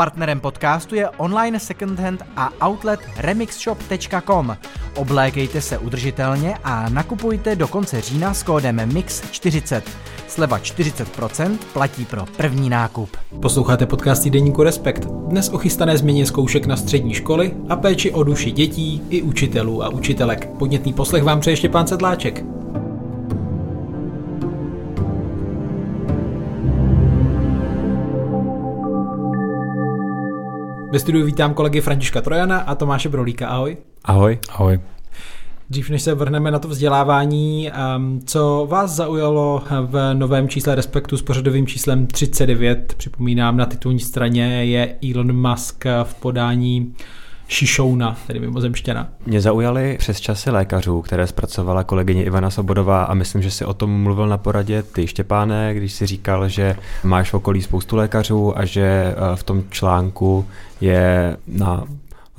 Partnerem podcastu je online secondhand a outlet remixshop.com. Oblékejte se udržitelně a nakupujte do konce října s kódem MIX40. Sleva 40% platí pro první nákup. Posloucháte podcast Deníku Respekt. Dnes o chystané změně zkoušek na střední školy a péči o duši dětí i učitelů a učitelek. Podnětný poslech vám přeje Štěpán Sedláček. Ve studiu vítám kolegy Františka Trojana a Tomáše Brolíka. Ahoj. Ahoj. Ahoj. Dřív než se vrhneme na to vzdělávání, um, co vás zaujalo v novém čísle Respektu s pořadovým číslem 39, připomínám, na titulní straně je Elon Musk v podání Šišouna, tedy mimozemštěna. Mě zaujaly přes časy lékařů, které zpracovala kolegyně Ivana Sobodová a myslím, že si o tom mluvil na poradě ty Štěpáne, když si říkal, že máš v okolí spoustu lékařů a že eh, v tom článku je na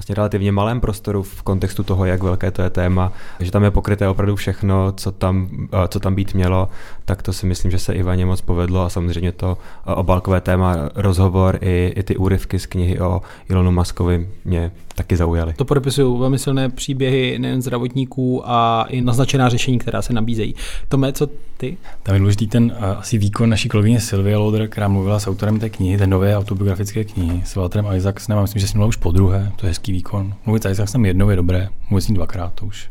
vlastně relativně malém prostoru v kontextu toho, jak velké to je téma, že tam je pokryté opravdu všechno, co tam, eh, co tam být mělo, tak to si myslím, že se Ivaně moc povedlo a samozřejmě to eh, obálkové téma, rozhovor i, i ty úryvky z knihy o Ilonu Maskovi mě taky zaujaly. To podepisují velmi silné příběhy nejen zdravotníků a i naznačená řešení, která se nabízejí. Tome, co ty? Tam je důležitý ten uh, asi výkon naší kolegyně Sylvie Loder, která mluvila s autorem té knihy, té nové autobiografické knihy, s Walterem Isaacsem, myslím, že jsem mluvil už po druhé, to je hezký výkon. Mluvit s Isaacsem jednou je dobré, mluvit s ním dvakrát, to už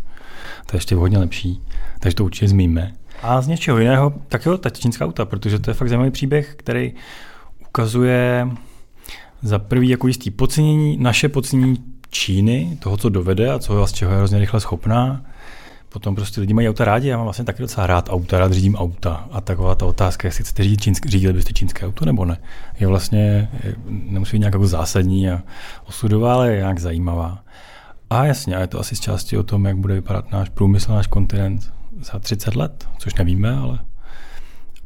to je ještě hodně lepší, takže to určitě zmíníme. A z něčeho jiného, tak jo, ta čínská auta, protože to je fakt zajímavý příběh, který ukazuje za prvý jako jistý podcenění, naše podcenění Číny, toho, co dovede a co, z čeho je hrozně rychle schopná. Potom prostě lidi mají auta rádi, já mám vlastně taky docela rád auta, rád řídím auta. A taková ta otázka, jestli chcete řídit čínské, řídili byste čínské auto nebo ne, je vlastně, nemusí být nějak jako zásadní a osudová, ale je nějak zajímavá. A jasně, a je to asi z části o tom, jak bude vypadat náš průmysl, náš kontinent za 30 let, což nevíme, ale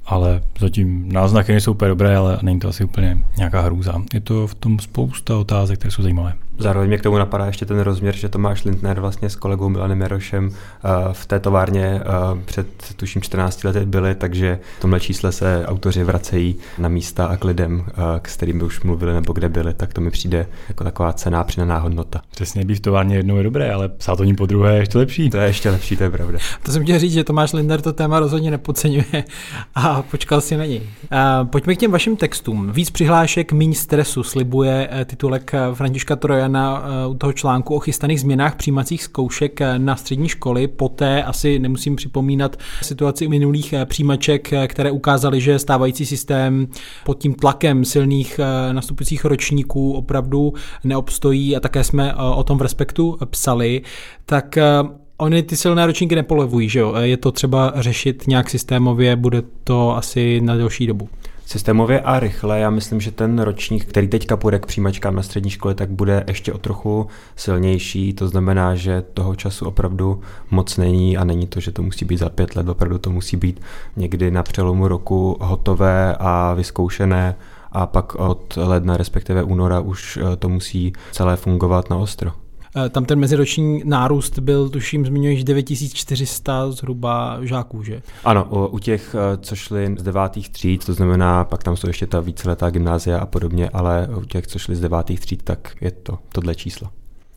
ale zatím náznaky nejsou úplně dobré, ale není to asi úplně nějaká hrůza. Je to v tom spousta otázek, které jsou zajímavé. Zároveň mě k tomu napadá ještě ten rozměr, že Tomáš Lindner vlastně s kolegou Milanem Jarošem eh, v té továrně eh, před tuším 14 lety byli, takže v tomhle čísle se autoři vracejí na místa a k lidem, eh, k kterým by už mluvili nebo kde byli, tak to mi přijde jako taková cená přidaná hodnota. Přesně, být v továrně jednou je dobré, ale psát o ní po druhé je ještě lepší. To je ještě lepší, to je pravda. To jsem chtěl říct, že Tomáš Lindner to téma rozhodně nepodceňuje a počkal si na něj. Pojďme k těm vašim textům. Víc přihlášek, méně stresu, slibuje titulek Františka Trojana u toho článku o chystaných změnách přijímacích zkoušek na střední školy. Poté asi nemusím připomínat situaci minulých eh, přijímaček, eh, které ukázaly, že stávající systém pod tím tlakem silných eh, nastupujících ročníků opravdu neobstojí a také jsme o tom v Respektu psali. Tak Oni ty silné ročníky nepolevují, že jo? Je to třeba řešit nějak systémově, bude to asi na delší dobu systémově a rychle. Já myslím, že ten ročník, který teďka půjde k přijímačkám na střední školy, tak bude ještě o trochu silnější. To znamená, že toho času opravdu moc není a není to, že to musí být za pět let, opravdu to musí být někdy na přelomu roku hotové a vyzkoušené a pak od ledna, respektive února už eh, to musí celé fungovat na ostro. Eh, tam ten meziroční nárůst byl, tuším, zmiňuješ 9400 zhruba žáků, že? Ano, u těch, eh, co šli z devátých tříd, to znamená, pak tam jsou ještě ta víceletá gymnázia a podobně, ale u těch, co šli z devátých tříd, tak je to tohle číslo.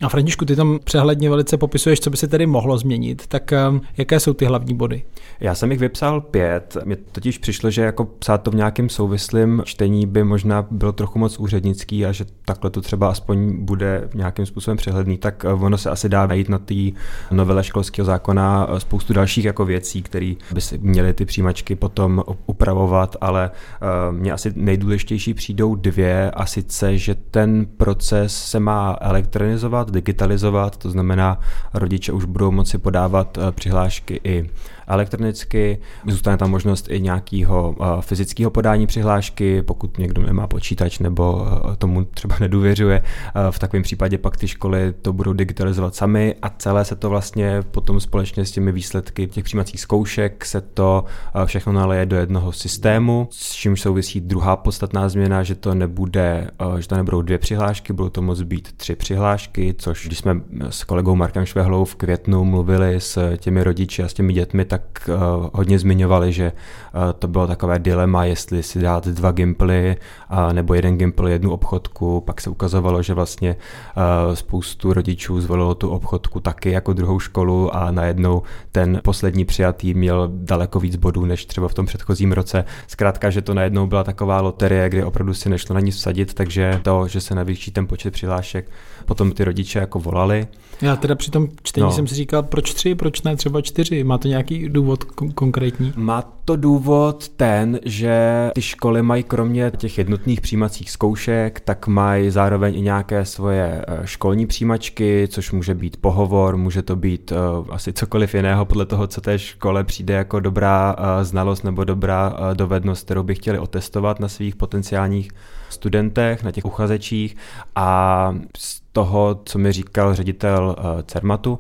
A Františku, ty tam přehledně velice popisuješ, co by se tedy mohlo změnit, tak um, jaké jsou ty hlavní body? Já jsem jich vypsal pět. Mně totiž přišlo, že jako psát to v nějakém souvislém čtení by možná bylo trochu moc úřednický a že takhle to třeba aspoň bude nějakým způsobem přehledný, tak uh, ono se asi dá najít na té novele školského zákona uh, spoustu dalších jako věcí, které by si měly ty přijímačky potom upravovat, ale uh, mně asi nejdůležitější přijdou dvě a sice, že ten proces se má elektronizovat digitalizovat, to znamená, rodiče už budou moci podávat eh, přihlášky i elektronicky. Zůstane tam možnost i nějakého eh, fyzického podání přihlášky, pokud někdo nemá počítač nebo eh, tomu třeba nedůvěřuje. V takovém případě pak ty školy to budou digitalizovat sami a celé se to vlastně potom společně s těmi výsledky těch přijímacích zkoušek se to všechno naleje do jednoho systému, s čímž souvisí druhá podstatná změna, že to nebude, že to nebudou dvě přihlášky, budou to moct být tři přihlášky, což když jsme s kolegou Markem Švehlou v květnu mluvili s těmi rodiči a s těmi dětmi, tak tak hodně zmiňovali, že to bylo takové dilema, jestli si dát dva gimply nebo jeden gimpl, jednu obchodku. Pak se ukazovalo, že vlastně spoustu rodičů zvolilo tu obchodku taky jako druhou školu a najednou ten poslední přijatý měl daleko víc bodů než třeba v tom předchozím roce. Zkrátka, že to najednou byla taková loterie, kdy opravdu si nešlo na nic vsadit, takže to, že se navýší ten počet přihlášek, potom ty rodiče jako volali. Já teda při tom čtení no. jsem si říkal, proč tři, proč ne třeba čtyři? Má to nějaký důvod kon- konkrétní? Má to důvod ten, že ty školy mají kromě těch jednotných přijímacích zkoušek, tak mají zároveň i nějaké svoje eh, školní přijímačky, což může být pohovor, může to být uh, asi cokoliv jiného podle toho, co té škole přijde jako dobrá uh, znalost nebo dobrá uh, dovednost, kterou by chtěli otestovat na svých potenciálních studentech, na těch uchazečích a z toho, co mi říkal ředitel uh, CERMATu,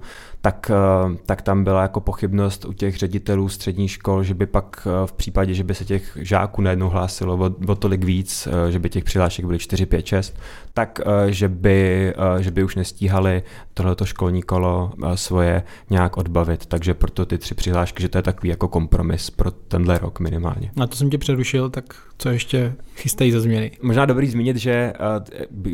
tak, uh, tak tam byla jako pochybnost u těch ředitelů středních škol, že by pak uh, v případě, že by se těch žáků najednou hlásilo o, o tolik víc, uh, že by těch přihlášek byly 4, 5, 6, tak že by, že by už nestíhali tohleto školní kolo svoje nějak odbavit. Takže proto ty tři přihlášky, že to je takový jako kompromis pro tenhle rok minimálně. Na to jsem tě přerušil, tak co ještě chystají za změny? Možná dobrý zmínit, že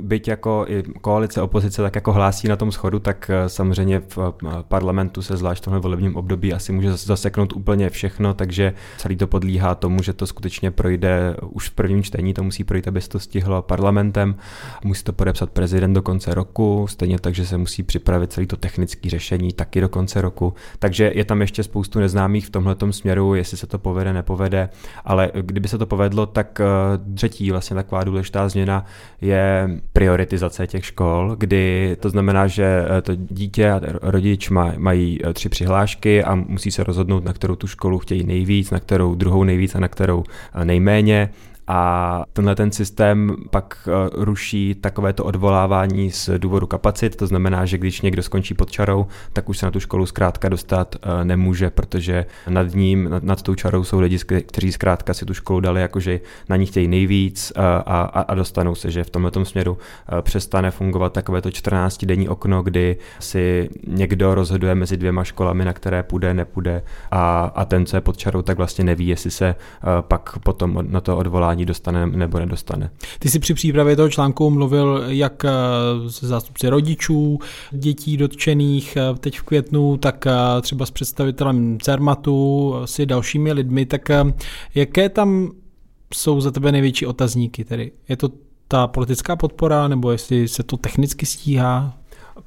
byť jako i koalice opozice tak jako hlásí na tom schodu, tak samozřejmě v parlamentu se zvlášť v tomhle volebním období asi může zaseknout úplně všechno, takže celý to podlíhá tomu, že to skutečně projde už v prvním čtení, to musí projít, aby se to stihlo parlamentem, musí to podepsat prezident do konce roku, stejně tak, že se musí připravit celý to technické řešení taky do konce roku, takže je tam ještě spoustu neznámých v tomhle směru, jestli se to povede, nepovede, ale kdyby se to povedlo, tak eh, třetí vlastně taková důležitá změna je prioritizace těch škol, kdy to znamená, že eh, to dítě a rodič má, mají eh, tři přihlášky a musí se rozhodnout, na kterou tu školu chtějí nejvíc, na kterou druhou nejvíc a na kterou nejméně a tenhle ten systém pak eh, ruší takovéto odvolávání z důvodu kapacit, to znamená, že když někdo skončí pod čarou, tak už se na tu školu zkrátka dostat eh, nemůže, protože nad ním, nad, nad tou čarou jsou lidi, kteří zkrátka si tu školu dali, jakože na ní chtějí nejvíc eh, a, a, a dostanou se, že v tomto směru přestane fungovat takovéto 14-denní okno, kdy si někdo rozhoduje mezi dvěma školami, na které půjde, nepůjde a, a ten, co je pod čarou, tak vlastně neví, jestli se pak potom na to odvolá vzdělání dostane nebo nedostane. Ty jsi při přípravě toho článku mluvil jak s zástupci rodičů, dětí dotčených eh, teď v květnu, tak eh, třeba s představitelem CERMATu, si dalšími lidmi, tak eh, jaké tam jsou za tebe největší otazníky? Tedy je to ta politická podpora, nebo jestli se to technicky stíhá?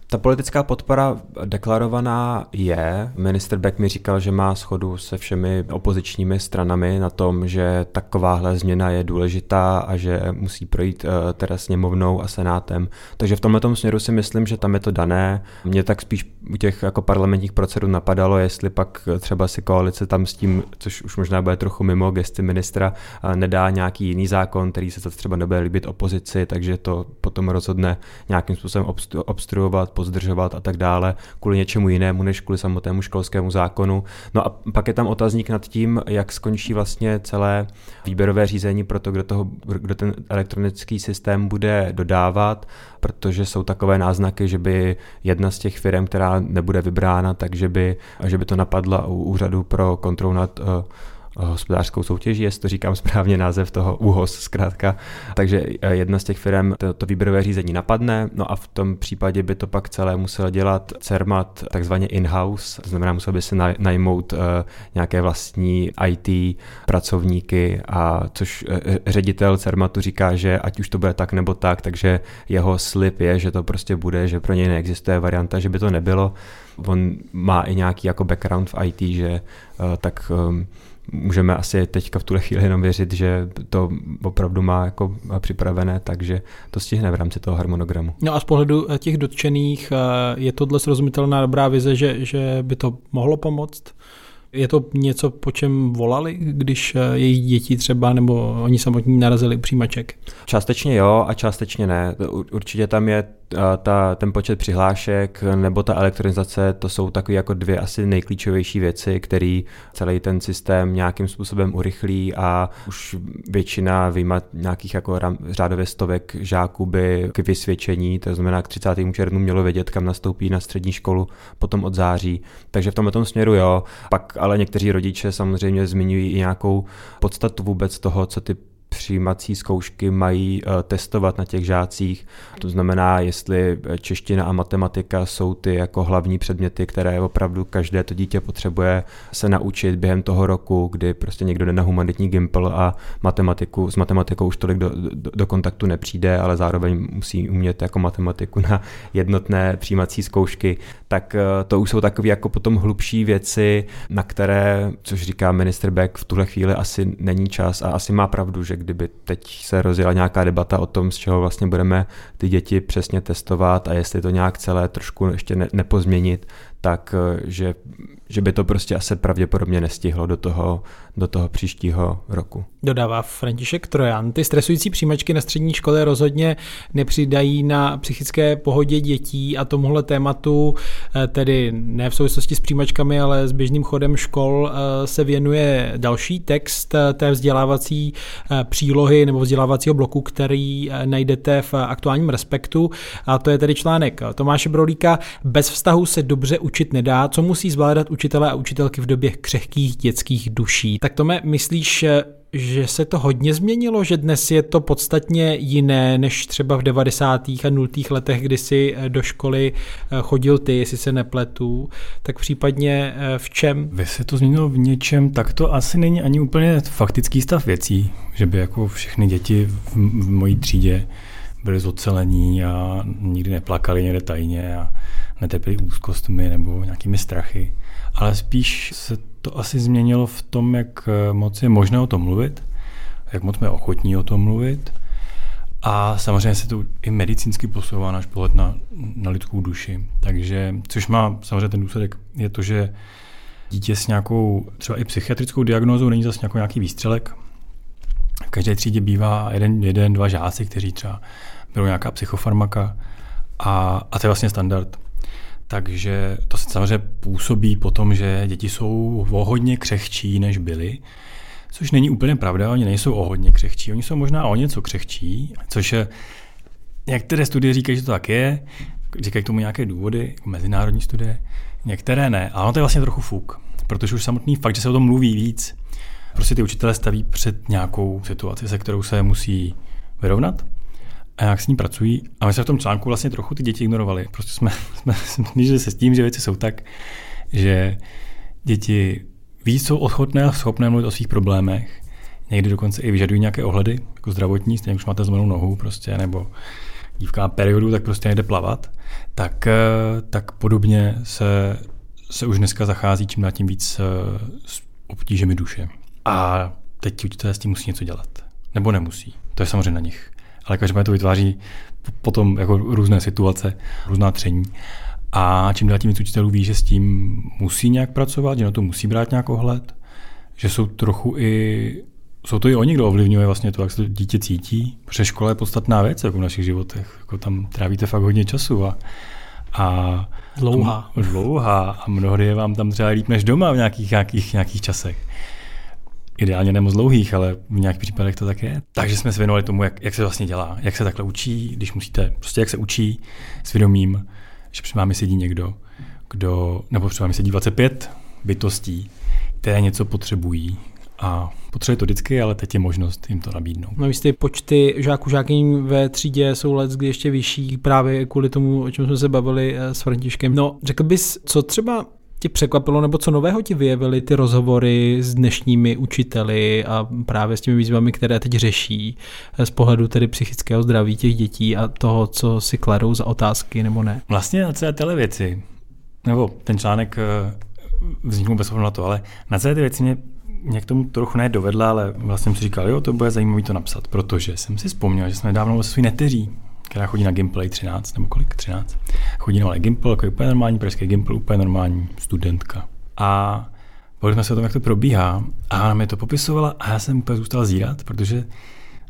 Ta politická podpora deklarovaná je. Minister Beck mi říkal, že má schodu se všemi opozičními stranami na tom, že takováhle změna je důležitá a že musí projít eh, teda sněmovnou a senátem. Takže v tomhle směru si myslím, že tam je to dané. Mě tak spíš u těch jako parlamentních procedur napadalo, jestli pak třeba si koalice tam s tím, což už možná bude trochu mimo gesty ministra, nedá nějaký jiný zákon, který se třeba nebude líbit opozici, takže to potom rozhodne nějakým způsobem obstruovat pozdržovat a tak dále, kvůli něčemu jinému než kvůli samotnému školskému zákonu. No a pak je tam otazník nad tím, jak skončí vlastně celé výběrové řízení pro to, kdo, toho, kdo ten elektronický systém bude dodávat, protože jsou takové náznaky, že by jedna z těch firm, která nebude vybrána, takže by, že by to napadla u úřadu pro kontrolu nad uh, hospodářskou soutěží, jestli to říkám správně název toho úhos zkrátka. Takže eh, jedna z těch firm to, to výběrové řízení napadne, no a v tom případě by to pak celé musel dělat CERMAT takzvaně in-house, to znamená musel by se najmout uh, nějaké vlastní IT pracovníky, a což uh, ředitel CERMATu říká, že ať už to bude tak nebo tak, takže jeho slib je, že to prostě bude, že pro něj neexistuje varianta, že by to nebylo. On má i nějaký jako background v IT, že tak um, můžeme asi teďka v tuhle chvíli jenom věřit, že to opravdu má jako připravené, takže to stihne v rámci toho harmonogramu. No a z pohledu eh, těch dotčených eh, je tohle srozumitelná dobrá vize, že, že by to mohlo pomoct? Je to něco, po čem volali, když eh, jejich děti třeba nebo oni samotní narazili u přijímaček? Částečně jo a částečně ne. Určitě tam je ta, ten počet přihlášek nebo ta elektronizace, to jsou takové jako dvě asi nejklíčovější věci, které celý ten systém nějakým způsobem urychlí a už většina výjima nějakých jako řádově stovek žáků by k vysvědčení, to znamená k 30. červnu mělo vědět, kam nastoupí na střední školu potom od září. Takže v tomto směru jo. Pak ale někteří rodiče samozřejmě zmiňují i nějakou podstatu vůbec toho, co ty přijímací zkoušky mají eh, testovat na těch žácích. To znamená, jestli čeština a matematika jsou ty jako hlavní předměty, které opravdu každé to dítě potřebuje se naučit během toho roku, kdy prostě někdo jde na humanitní gimpl a matematiku, s matematikou už tolik do, do, do kontaktu nepřijde, ale zároveň musí umět jako matematiku na jednotné přijímací zkoušky, tak eh, to už jsou takové jako potom hlubší věci, na které, což říká minister Beck, v tuhle chvíli asi není čas a asi má pravdu, že kdyby teď se rozjela nějaká debata o tom, z čeho vlastně budeme ty děti přesně testovat a jestli to nějak celé trošku ještě ne, nepozměnit, tak eh, že, že by to prostě asi pravděpodobně nestihlo do toho, do toho příštího roku. Dodává František Trojan. Ty stresující přijímačky na střední škole rozhodně nepřidají na psychické pohodě dětí a tomuhle tématu, eh, tedy ne v souvislosti s přijímačkami, ale s běžným chodem škol, eh, se věnuje další text té vzdělávací přílohy nebo vzdělávacího bloku, který najdete v aktuálním respektu. A to je tedy článek Tomáše Brolíka. Bez vztahu se dobře učit nedá, co musí zvládat učitelé a učitelky v době křehkých dětských duší. Tak Tome, myslíš, že se to hodně změnilo, že dnes je to podstatně jiné než třeba v 90. a 0. letech, kdy si eh, do školy eh, chodil ty, jestli se nepletu, tak případně eh, v čem? Vy se to změnilo v něčem, tak to asi není ani úplně faktický stav věcí, že by jako všechny děti v, v mojí třídě byly zocelení a nikdy neplakali někde tajně a netrpěli úzkostmi nebo nějakými strachy, ale spíš se to asi změnilo v tom, jak moc je možné o tom mluvit, jak moc jsme ochotní o tom mluvit a samozřejmě se to i medicínsky posouvá náš pohled na, na lidskou duši. Takže, což má samozřejmě ten důsledek, je to, že dítě s nějakou třeba i psychiatrickou diagnózou není zase nějaký výstřelek. V každé třídě bývá jeden, jeden dva žáci, kteří třeba berou nějaká psychofarmaka a, a to je vlastně standard. Takže to se samozřejmě působí po tom, že děti jsou o hodně křehčí, než byly, což není úplně pravda, oni nejsou o hodně křehčí, oni jsou možná o něco křehčí, což je, některé studie říkají, že to tak je, říkají k tomu nějaké důvody, jako mezinárodní studie, některé ne, ale ono to je vlastně trochu fuk, protože už samotný fakt, že se o tom mluví víc, prostě ty učitelé staví před nějakou situaci, se kterou se musí vyrovnat a jak s ní pracují. A my jsme v tom článku vlastně trochu ty děti ignorovali. Prostě jsme, jsme smířili se s tím, že věci jsou tak, že děti víc jsou ochotné a schopné mluvit o svých problémech. Někdy dokonce i vyžadují nějaké ohledy, jako zdravotní, stejně už máte zlomenou nohu prostě, nebo dívka má periodu, tak prostě nejde plavat. Tak, eh, tak podobně se, se už dneska zachází čím dál tím víc eh, s obtížemi duše. A teď učitelé s tím musí něco dělat. Nebo nemusí. To je samozřejmě na nich ale každopádně to vytváří potom jako různé situace, různá tření. A čím dál tím víc učitelů ví, že s tím musí nějak pracovat, že na to musí brát nějak ohled, že jsou trochu i jsou to i oni, kdo ovlivňuje vlastně to, jak se to dítě cítí, protože škola je podstatná věc jako v našich životech. Jako tam trávíte fakt hodně času a, a dlouhá. Dlouhá a mnohdy je vám tam třeba líp než doma v nějakých, nějakých, nějakých časech ideálně nemoc dlouhých, ale v nějakých případech to tak je. Takže jsme se věnovali tomu, jak, jak se vlastně dělá, jak se takhle učí, když musíte, prostě jak se učí s vědomím, že před vámi sedí někdo, kdo, nebo před vámi sedí 25 bytostí, které něco potřebují a potřebuje to vždycky, ale teď je možnost jim to nabídnout. No ty počty žáků žákyň ve třídě jsou let kdy ještě vyšší právě kvůli tomu, o čem jsme se bavili eh, s Františkem. No, řekl bys, co třeba ti překvapilo, nebo co nového ti vyjevily ty rozhovory s dnešními učiteli a právě s těmi výzvami, které teď řeší z pohledu tedy psychického zdraví těch dětí a toho, co si kladou za otázky nebo ne? Vlastně na celé tyhle věci, nebo ten článek eh, vzniknul bez na to, ale na celé ty věci mě, mě k tomu trochu nedovedla, ale vlastně jsem si říkal, jo, to bude zajímavé to napsat, protože jsem si vzpomněl, že jsme dávno se svý neteří která chodí na Gameplay 13, nebo kolik? 13. Chodí na Gimple, jako je úplně normální pražský Gimple, úplně normální studentka. A bavili jsme se o tom, jak to probíhá a mi to popisovala a já jsem úplně zůstal zírat, protože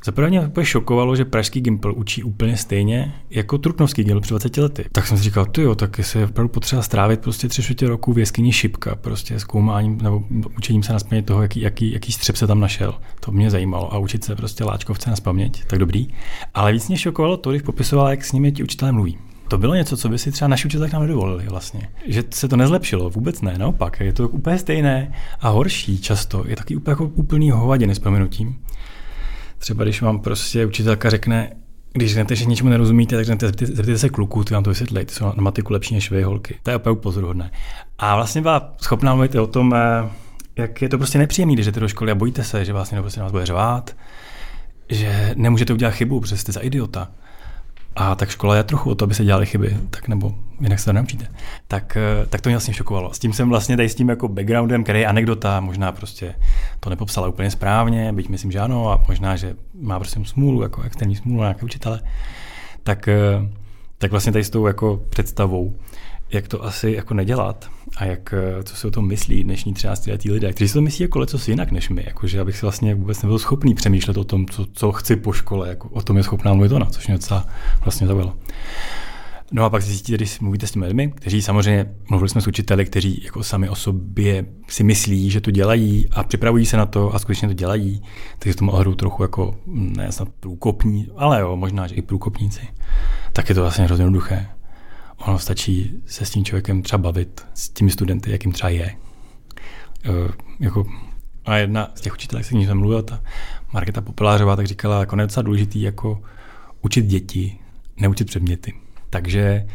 Zaprvé mě úplně šokovalo, že pražský Gimpl učí úplně stejně jako trutnovský Gimpl před 20 lety. Tak jsem si říkal, ty jo, tak se opravdu potřeba strávit prostě tři čtvrtě roku v jeskyni Šipka, prostě zkoumáním nebo učením se na toho, jaký, jaký, jaký střep se tam našel. To mě zajímalo a učit se prostě láčkovce na spaměť, tak dobrý. Ale víc mě šokovalo to, když popisoval, jak s nimi ti učitelé mluví. To bylo něco, co by si třeba naši učitelé nám nedovolili vlastně. Že se to nezlepšilo, vůbec ne, naopak. Je to úplně stejné a horší často. Je taky úplně jako úplný hovadiny s prominutím. Třeba když vám prostě učitelka řekne, když řeknete, že něčemu nerozumíte, tak řeknete, zeptejte se kluků, ty vám to vysvětlí, ty jsou na matiku lepší než vy, holky. To je opravdu pozoruhodné. A vlastně byla schopná mluvit o tom, eh, jak je to prostě nepříjemné, když jdete do školy a bojíte se, že vás někdo prostě nás bude řvát, že nemůžete udělat chybu, protože jste za idiota. A tak škola je trochu o to, aby se dělali chyby, tak nebo jinak se to neučíte. Tak, eh, tak to mě vlastně šokovalo. S tím jsem vlastně tady s tím jako backgroundem, který je anekdota, možná prostě to nepopsala úplně správně, byť myslím, že ano, a možná, že má prostě smůlu, jako externí smůlu nějaké učitele, tak, eh, tak vlastně tady s tou jako představou jak to asi jako nedělat a jak, eh, co si o tom myslí dnešní 13 letí lidé, kteří si to myslí jako leco jinak než my, jakože abych si vlastně vůbec nebyl schopný přemýšlet o tom, co, co chci po škole, jako o tom je schopná mluvit ona, což mě docela vlastně zaujalo. No a pak zjistíte, když mluvíte s těmi lidmi, kteří samozřejmě, mluvili jsme s učiteli, kteří jako sami o sobě si myslí, že to dělají a připravují se na to a skutečně to dělají, takže tomu ohledu trochu jako, ne snad průkopní, ale jo, možná, že i průkopníci, tak je to vlastně hrozně jednoduché. Ono stačí se s tím člověkem třeba bavit, s těmi studenty, jakým třeba je. E, jako, a jedna z těch učitelů, se jsem mluvil, ta Markéta Popelářová, tak říkala, jako docela důležitý jako učit děti, neučit předměty. Takže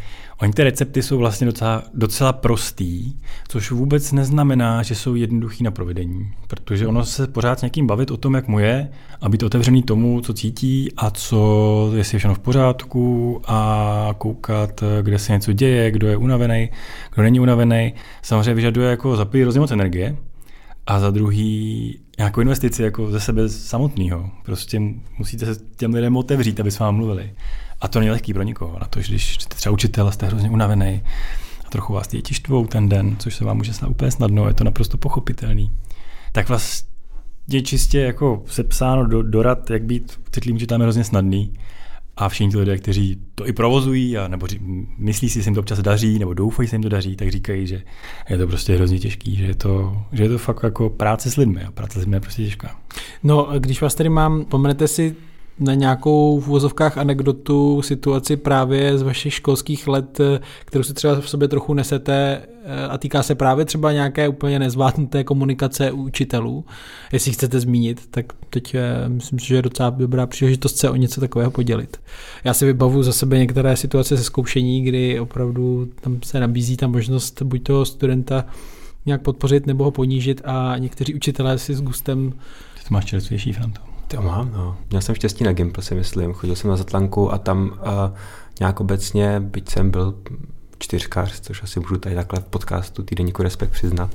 oni ty recepty jsou vlastně docela, docela prostý, což vůbec neznamená, že jsou jednoduchý na provedení, protože ono se pořád s někým bavit o tom, jak mu je a být otevřený tomu, co cítí a co, jestli je všechno v pořádku a koukat, kde se něco děje, kdo je unavený, kdo není unavený. Samozřejmě vyžaduje jako zapít hrozně moc energie, a za druhý nějakou investici jako ze sebe samotného. Prostě musíte se těm lidem otevřít, aby s vámi mluvili. A to není lehký pro nikoho. Na to, že když jste třeba učitel a jste hrozně unavený a trochu vás děti štvou ten den, což se vám může stát úplně snadno, je to naprosto pochopitelný. Tak vlastně čistě jako sepsáno do, do rad, jak být citlivým učitelem je hrozně snadný. A všichni lidé, kteří to i provozují, a nebo myslí si, že se jim to občas daří, nebo doufají, že se jim to daří, tak říkají, že je to prostě hrozně těžký, že je to, že je to fakt jako práce s lidmi a práce s lidmi je prostě těžká. No, když vás tady mám, pomenete si na nějakou v úvozovkách anekdotu, situaci právě z vašich školských let, eh, kterou si třeba v sobě trochu nesete a týká se právě třeba nějaké úplně nezvládnuté komunikace u učitelů. Jestli chcete zmínit, tak teď eh, myslím, že je docela dobrá příležitost se o něco takového podělit. Já si vybavu za sebe některé situace ze zkoušení, kdy opravdu tam se nabízí ta možnost buď toho studenta nějak podpořit nebo ho ponížit a někteří učitelé si s gustem Ty to máš čerstvější, Franto. To mám, no. Měl jsem štěstí na Gimpl, si myslím. Chodil jsem na Zatlanku a tam uh, nějak obecně, byť jsem byl čtyřkář, což asi můžu tady takhle v podcastu Týdeníku Respekt přiznat,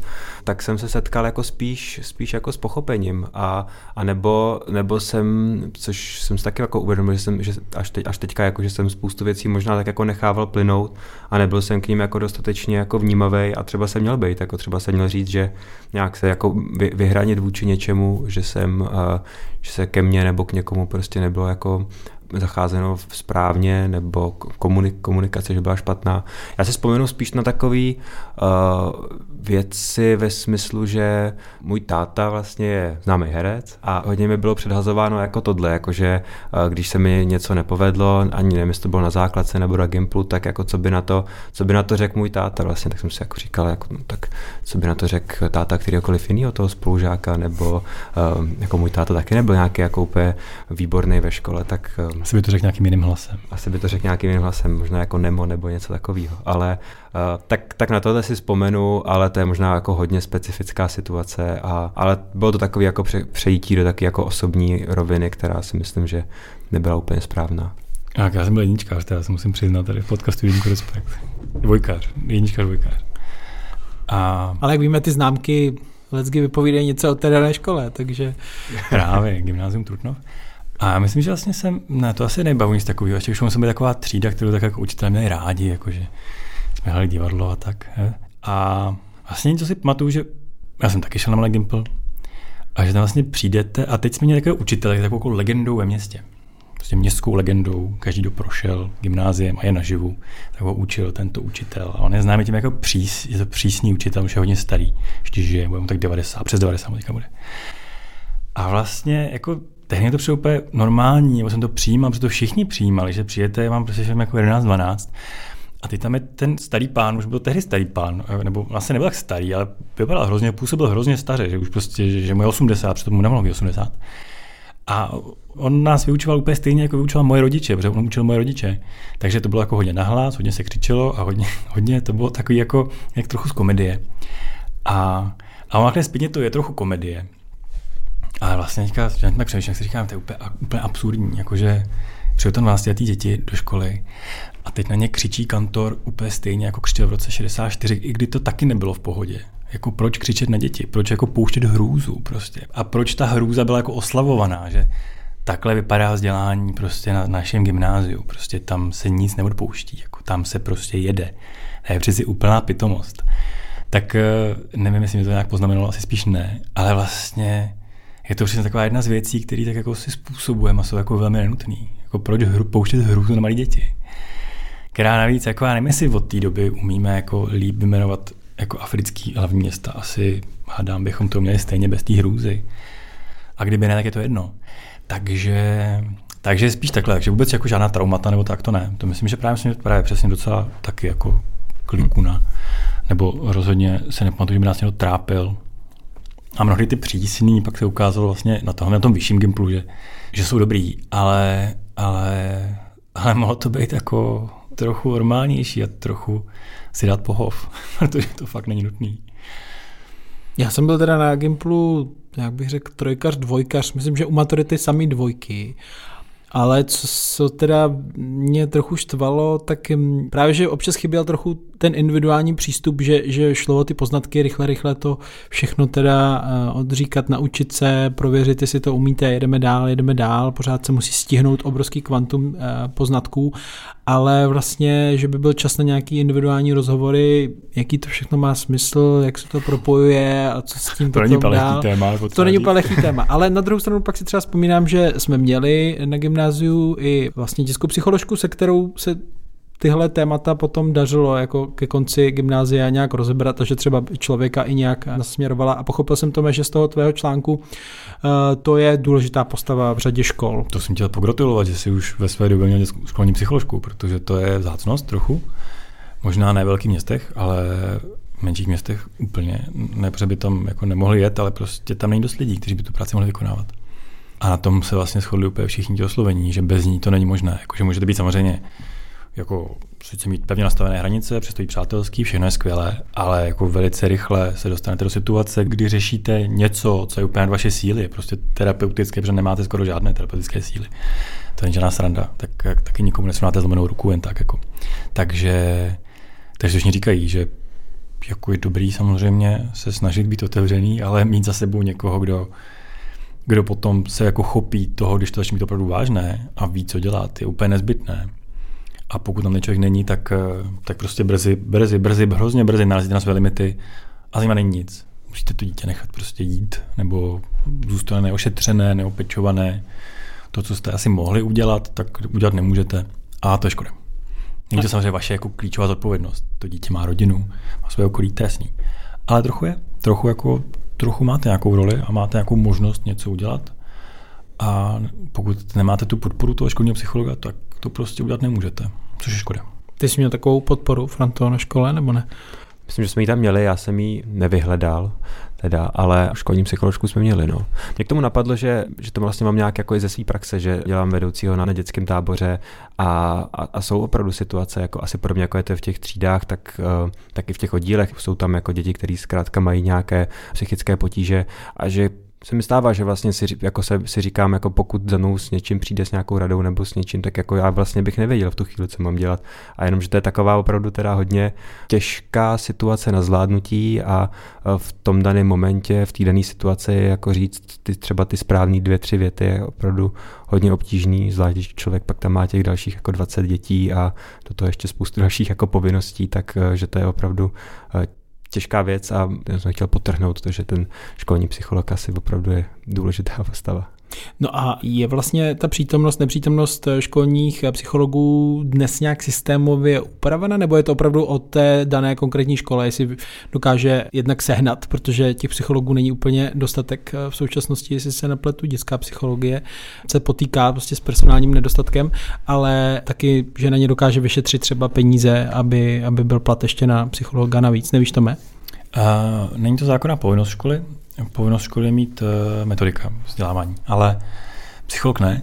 tak jsem se setkal jako spíš, spíš jako s pochopením a, a nebo, nebo jsem, což jsem si taky jako uvědomil, že jsem že až, teď, až teďka jako, že jsem spoustu věcí možná tak jako nechával plynout a nebyl jsem k ním jako dostatečně jako vnímavý a třeba jsem měl být, jako třeba jsem měl říct, že nějak se jako vy, vyhranit vůči něčemu, že jsem, uh, že se ke mně nebo k někomu prostě nebylo jako zacházeno správně nebo komunikace, že byla špatná. Já si vzpomenu spíš na takový uh, věci ve smyslu, že můj táta vlastně je známý herec a hodně mi bylo předhazováno jako tohle, jakože uh, když se mi něco nepovedlo, ani nevím, jestli to bylo na základce nebo na Gimplu, tak jako co by na to, co by na to řekl můj táta vlastně, tak jsem si jako říkal, jako, no, tak co by na to řekl táta kterýkoliv jiného toho spolužáka, nebo uh, jako můj táta taky nebyl nějaký jako úplně výborný ve škole, tak uh, asi by to řekl nějakým jiným hlasem. Asi by to řekl nějakým jiným hlasem, možná jako Nemo nebo něco takového. Ale uh, tak, tak na tohle si vzpomenu, ale to je možná jako hodně specifická situace. A, ale bylo to takový jako pře, přejítí do taky jako osobní roviny, která si myslím, že nebyla úplně správná. Tak já jsem byl jedničkář, teda se musím přiznat tady v podcastu Jedničku Respekt. Dvojkář, jedničkář, dvojkář. A... Ale jak víme, ty známky lecky vypovídají něco o té dané škole, takže... Právě, gymnázium Trutnov. A já myslím, že vlastně jsem, ne, to asi nebavu nic takového, ještě už jsem být taková třída, kterou tak jako učitelé měli rádi, jakože jsme hráli divadlo a tak. Je. A vlastně něco si pamatuju, že já jsem taky šel na Malé Gimple A že tam vlastně přijdete a teď jsme měli takového učitele, takovou legendou ve městě. Prostě městskou legendou, každý, kdo prošel gymnáziem a je naživu, tak ho učil tento učitel. A on je známý tím jako přís, je to přísný učitel, už je hodně starý, ještě žije, bude mu tak 90, přes 90 teďka bude. A vlastně jako tehdy to přijde úplně normální, nebo jsem to přijímal, protože to všichni přijímali, že přijete, mám prostě jako 11, 12 a teď tam je ten starý pán, už byl tehdy starý pán, nebo vlastně nebyl tak starý, ale vypadal hrozně, působil hrozně staře, že už prostě, že, že mu je 80, přitom mu nemohlo být 80. A on nás vyučoval úplně stejně, jako vyučoval moje rodiče, protože on učil moje rodiče. Takže to bylo jako hodně nahlas, hodně se křičelo a hodně, hodně to bylo takový jako jak trochu z komedie. A, a on zpětně to je trochu komedie. A vlastně teďka, že tak přemýšlím, jak si říkám, to je úplně, úplně absurdní, jakože přijel tam 12 děti do školy a teď na ně křičí kantor úplně stejně, jako křičel v roce 64, i kdy to taky nebylo v pohodě. Jako proč křičet na děti? Proč jako pouštět hrůzu prostě? A proč ta hrůza byla jako oslavovaná, že takhle vypadá vzdělání prostě na našem gymnáziu. Prostě tam se nic neodpouští, jako tam se prostě jede. To je přeci úplná pitomost. Tak eh, nevím, jestli mi to nějak poznamenalo, asi spíš ne, ale vlastně je to přesně taková jedna z věcí, které tak jako si způsobujeme a jsou jako velmi nenutný. Jako proč hru, pouštět hrůzu na malé děti? Která navíc, jako já nevím, jestli od té doby umíme jako líp vymenovat jako africký hlavní města. Asi hádám, bychom to měli stejně bez té hrůzy. A kdyby ne, tak je to jedno. Takže, takže spíš takhle, takže vůbec jako žádná traumata nebo tak to ne. To myslím, že právě, právě přesně docela taky jako klikuna. Nebo rozhodně se nepamatuju, že by nás někdo trápil. A mnohdy ty přísný pak se ukázalo vlastně na tom, na tom vyšším gimplu, že, že jsou dobrý, ale, ale, ale mohlo to být jako trochu normálnější a trochu si dát pohov, protože to fakt není nutný. Já jsem byl teda na Gimplu, jak bych řekl, trojkař, dvojkař, myslím, že u maturity samý dvojky. Ale co, co teda mě trochu štvalo, tak právě, že občas chyběl trochu ten individuální přístup, že, že šlo o ty poznatky rychle, rychle to všechno teda eh, odříkat, naučit se, prověřit, jestli to umíte, jedeme dál, jedeme dál, pořád se musí stihnout obrovský kvantum eh, poznatků, ale vlastně, že by byl čas na nějaký individuální rozhovory, jaký to všechno má smysl, jak se to propojuje a co s tím to není dál. téma. To není úplně lehký téma, ale na druhou stranu pak si třeba vzpomínám, že jsme měli na gymnáziu i vlastně dětskou psycholožku, se kterou se tyhle témata potom dařilo jako ke konci gymnázia nějak rozebrat, že třeba člověka i nějak nasměrovala a pochopil jsem to, že z toho tvého článku eh, to je důležitá postava v řadě škol. To jsem chtěl pogratulovat, že jsi už ve své době měl školní psycholožku, protože to je vzácnost trochu. Možná ne v velkých městech, ale v menších městech úplně. Ne, protože by tam jako nemohli jet, ale prostě tam není dost lidí, kteří by tu práci mohli vykonávat. A na tom se vlastně shodli úplně všichni ti oslovení, že bez ní to není možné. Jakože můžete být samozřejmě jako sice mít pevně nastavené hranice, přesto i přátelský, všechno je skvělé, ale jako velice rychle se dostanete do situace, kdy řešíte něco, co je úplně vaše síly, prostě terapeutické, protože nemáte skoro žádné terapeutické síly. To není žádná sranda, tak taky nikomu nesrovnáte zlomenou ruku jen tak. Jako. Takže, takže všichni říkají, že jako je dobrý samozřejmě se snažit být otevřený, ale mít za sebou někoho, kdo, kdo potom se jako chopí toho, když to začne být opravdu vážné a ví, co dělat, je úplně nezbytné. A pokud tam člověk není, tak, eh, tak prostě brzy, brzy, brzy, hrozně brzy narazíte na své limity a zima není nic. Musíte to dítě nechat prostě jít, nebo zůstane neošetřené, neopečované. To, co jste asi mohli udělat, tak udělat nemůžete. A to je škoda. Není to samozřejmě vaše jako klíčová zodpovědnost. To dítě má rodinu, má své okolí, trestní. Ale trochu je. Trochu, jako, trochu máte nějakou roli a máte nějakou možnost něco udělat. A pokud nemáte tu podporu toho školního psychologa, tak to prostě udělat nemůžete, což je škoda. Ty jsi měl takovou podporu, Franto, na škole, nebo ne? Myslím, že jsme ji tam měli, já jsem ji nevyhledal, teda, ale školní psycholožku jsme měli. No. Mě k tomu napadlo, že, že to vlastně mám nějak jako i ze své praxe, že dělám vedoucího na, na dětském táboře a, a, a, jsou opravdu situace, jako asi podobně jako je to v těch třídách, tak, uh, tak i v těch oddílech jsou tam jako děti, které zkrátka mají nějaké psychické potíže a že se mi stává, že vlastně si, jako se, si říkám, jako pokud za mnou s něčím přijde s nějakou radou nebo s něčím, tak jako já vlastně bych nevěděl v tu chvíli, co mám dělat. A jenom, že to je taková opravdu teda hodně těžká situace na zvládnutí a v tom daném momentě, v té dané situaci, jako říct ty, třeba ty správné dvě, tři věty je opravdu hodně obtížný, zvlášť když člověk pak tam má těch dalších jako 20 dětí a do toho ještě spoustu dalších jako povinností, tak že to je opravdu těžká věc a já jsem chtěl potrhnout to, že ten školní psycholog asi opravdu je důležitá postava. No a je vlastně ta přítomnost, nepřítomnost školních psychologů dnes nějak systémově upravena, nebo je to opravdu o té dané konkrétní škole, jestli dokáže jednak sehnat, protože těch psychologů není úplně dostatek v současnosti, jestli se nepletu, dětská psychologie se potýká prostě s personálním nedostatkem, ale taky, že na ně dokáže vyšetřit třeba peníze, aby, aby byl plat ještě na psychologa navíc. Nevíš to mé? Uh, není to zákonná povinnost školy, povinnost školy mít uh, metodika vzdělávání, ale psycholog ne.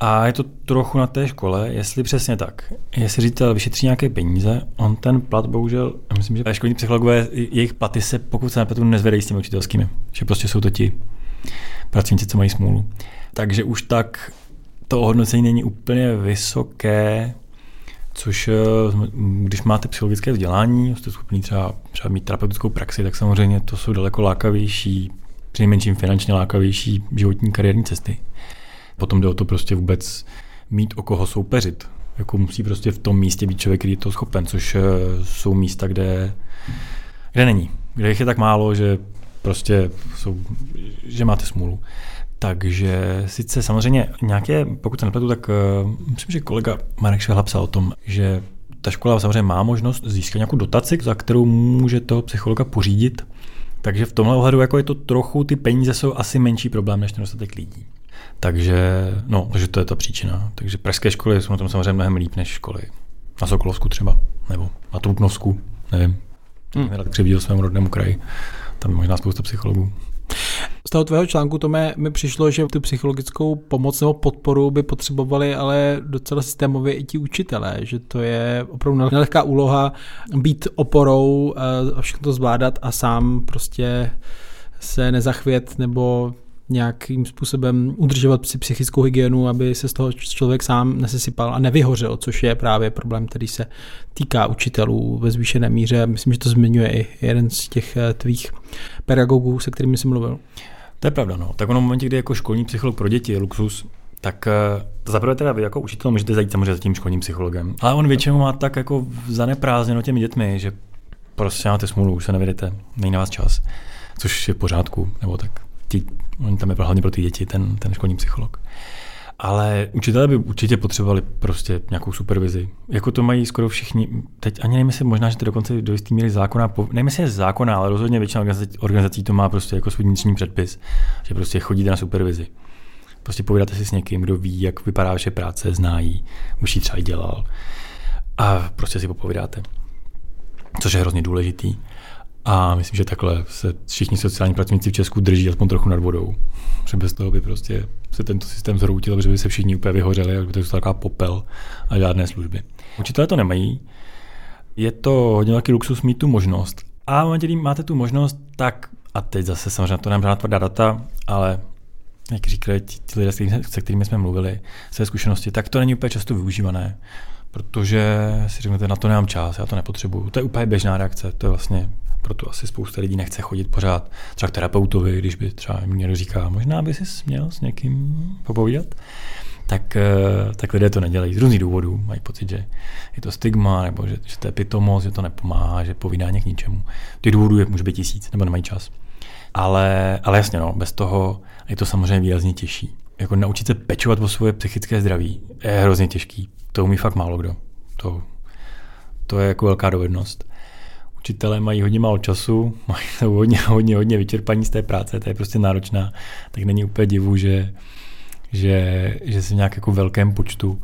A je to trochu na té škole, jestli přesně tak. Jestli ředitel vyšetří nějaké peníze, on ten plat bohužel, myslím, že školní psychologové, jejich platy se, pokud se nepletu, nezvedají s těmi učitelskými. Že prostě jsou to ti pracovníci, co mají smůlu. Takže už tak to ohodnocení není úplně vysoké, což eh, když máte psychologické vzdělání, jste schopni třeba, třeba mít terapeutickou praxi, tak samozřejmě to jsou daleko lákavější, přinejmenším finančně lákavější životní kariérní cesty. Potom jde o to prostě vůbec mít o koho soupeřit. Jako musí prostě v tom místě být člověk, který je to schopen, což eh, jsou místa, kde, kde není. Kde jich je tak málo, že prostě jsou, že máte smůlu. Takže sice samozřejmě nějaké, pokud se nepletu, tak uh, myslím, že kolega Marek Švehla psal o tom, že ta škola samozřejmě má možnost získat nějakou dotaci, za kterou může toho psychologa pořídit. Takže v tomhle ohledu jako je to trochu, ty peníze jsou asi menší problém než ten dostatek lidí. Takže, no, takže to je ta příčina. Takže pražské školy jsou na tom samozřejmě mnohem líp než školy. Na Sokolovsku třeba, nebo na Trutnovsku, nevím. Hmm. Rád křivdil svému rodnému kraji. Tam je možná spousta psychologů. Z toho tvého článku to mi, mi přišlo, že tu psychologickou pomoc nebo podporu by potřebovali ale docela systémově i ti učitelé, že to je opravdu nelehká úloha být oporou a všechno to zvládat a sám prostě se nezachvět nebo nějakým způsobem udržovat si psychickou hygienu, aby se z toho člověk sám nesesypal a nevyhořel, což je právě problém, který se týká učitelů ve zvýšené míře. Myslím, že to zmiňuje i jeden z těch eh, tvých pedagogů, se kterými jsi mluvil. To je pravda, no. Tak ono v momentě, kdy jako školní psycholog pro děti je luxus, tak uh, zaprvé teda vy jako učitel můžete zajít samozřejmě za tím školním psychologem. Ale on většinou má tak jako zaneprázdněno těmi dětmi, že prostě máte smůlu, už se nevědete, není na vás čas. Což je v pořádku, nebo tak ti, oni tam je hlavně pro ty děti, ten, ten školní psycholog. Ale učitelé by určitě potřebovali prostě nějakou supervizi. Jako to mají skoro všichni. Teď ani nevím, jestli možná, že to dokonce do jistý míry zákona, nevím, jestli je zákona, ale rozhodně většina organizací, to má prostě jako svůj vnitřní předpis, že prostě chodíte na supervizi. Prostě povídáte si s někým, kdo ví, jak vypadá vaše práce, zná už ji třeba i dělal. A prostě si popovídáte. Což je hrozně důležitý. A myslím, že takhle se všichni sociální pracovníci v Česku drží aspoň trochu nad vodou. Že bez toho by prostě se tento systém zhroutil, protože by se všichni úplně vyhořeli, a by to taková popel a žádné služby. Učitelé to nemají. Je to hodně velký luxus mít tu možnost. A v máte tu možnost, tak a teď zase samozřejmě to nám žádná tvrdá data, ale jak říkali ti, ti lidé, se kterými jsme mluvili, své zkušenosti, tak to není úplně často využívané, protože si řeknete, na to nemám čas, já to nepotřebuju. To je úplně běžná reakce, to je vlastně proto asi spousta lidí nechce chodit pořád třeba k terapeutovi, když by třeba jim někdo říká, možná by si směl s někým popovídat, tak, eh, tak lidé to nedělají z různých důvodů. Mají pocit, že je to stigma, nebo že, že to je pitomost, že to nepomáhá, že povídání k ničemu. Těch důvodů je, může být tisíc, nebo nemají čas. Ale, ale jasně, no, bez toho je to samozřejmě výrazně těžší. Jako naučit se pečovat o svoje psychické zdraví je hrozně těžký. To umí fakt málo kdo. To, to je jako velká dovednost učitelé mají hodně málo času, mají hodně, hodně, hodně vyčerpaní z té práce, to je prostě náročná, tak není úplně divu, že, že, že se v nějak jako velkém počtu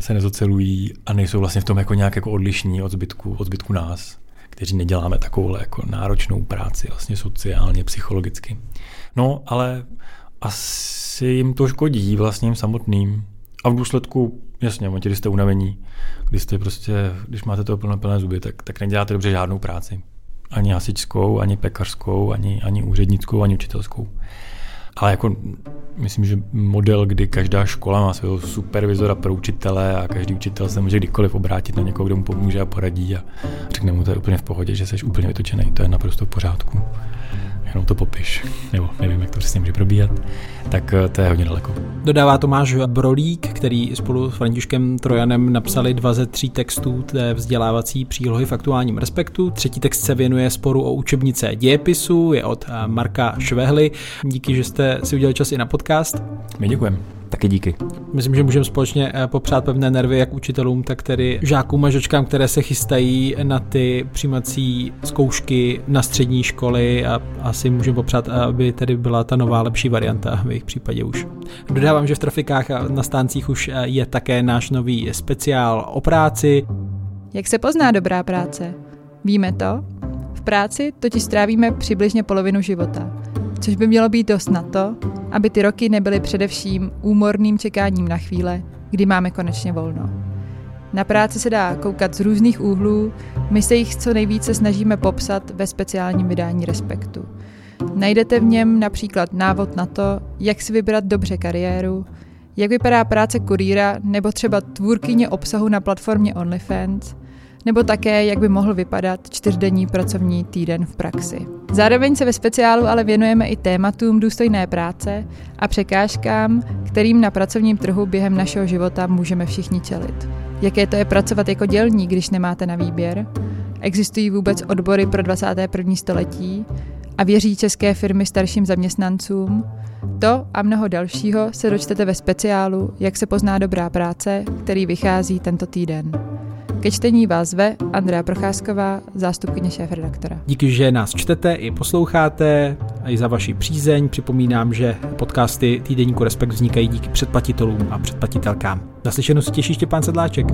se nezocelují a nejsou vlastně v tom jako nějak jako odlišní od zbytku, od zbytku nás, kteří neděláme takovou jako náročnou práci vlastně sociálně, psychologicky. No, ale asi jim to škodí vlastním samotným. A v důsledku, jasně, v když jste unavení, když jste prostě, když máte toho plné, plné zuby, tak, tak neděláte dobře žádnou práci. Ani hasičskou, ani pekařskou, ani, ani úřednickou, ani učitelskou. Ale jako myslím, že model, kdy každá škola má svého supervizora pro učitele a každý učitel se může kdykoliv obrátit na někoho, kdo mu pomůže a poradí a řekne mu, to je úplně v pohodě, že jsi úplně vytočený, to je naprosto v pořádku. Jenom to popiš, nebo nevím, jak to přesně může probíhat, tak eh, to je hodně daleko. Dodává Tomáš Brolík, který spolu s Františkem Trojanem napsali dva ze tří textů té vzdělávací přílohy v aktuálním respektu. Třetí text se věnuje sporu o učebnice dějepisu, je od eh, Marka Švehly. Díky, že jste si udělali čas i na podcast. My děkujeme. Taky díky. Myslím, že můžeme společně eh, popřát pevné nervy jak učitelům, tak tedy žákům a žočkám, které se chystají na ty přijímací zkoušky na střední školy a asi můžeme popřát, aby tedy byla ta nová lepší varianta v jejich případě už. Dodávám, že v trafikách a na stáncích už eh, je také náš nový speciál o práci. Jak se pozná dobrá práce? Víme to? V práci totiž strávíme přibližně polovinu života což by mělo být dost na to, aby ty roky nebyly především úmorným čekáním na chvíle, kdy máme konečně volno. Na práci se dá koukat z různých úhlů, my se jich co nejvíce snažíme popsat ve speciálním vydání Respektu. Najdete v něm například návod na to, jak si vybrat dobře kariéru, jak vypadá práce kurýra nebo třeba tvůrkyně obsahu na platformě OnlyFans, nebo také, jak by mohl vypadat čtyřdenní pracovní týden v praxi. Zároveň se ve speciálu ale věnujeme i tématům důstojné práce a překážkám, kterým na pracovním trhu během našeho života můžeme všichni čelit. Jaké to je pracovat jako dělník, když nemáte na výběr? Existují vůbec odbory pro 21. století? A věří české firmy starším zaměstnancům? To a mnoho dalšího se dočtete ve speciálu Jak se pozná dobrá práce, který vychází tento týden. Ke čtení vás zve Andrea Procházková, zástupkyně šéf-redaktora. Díky, že nás čtete i posloucháte a i za vaši přízeň. Připomínám, že podcasty Týdeníku Respekt vznikají díky předplatitelům a předplatitelkám. Naslyšenou se těší Štěpán Sedláček.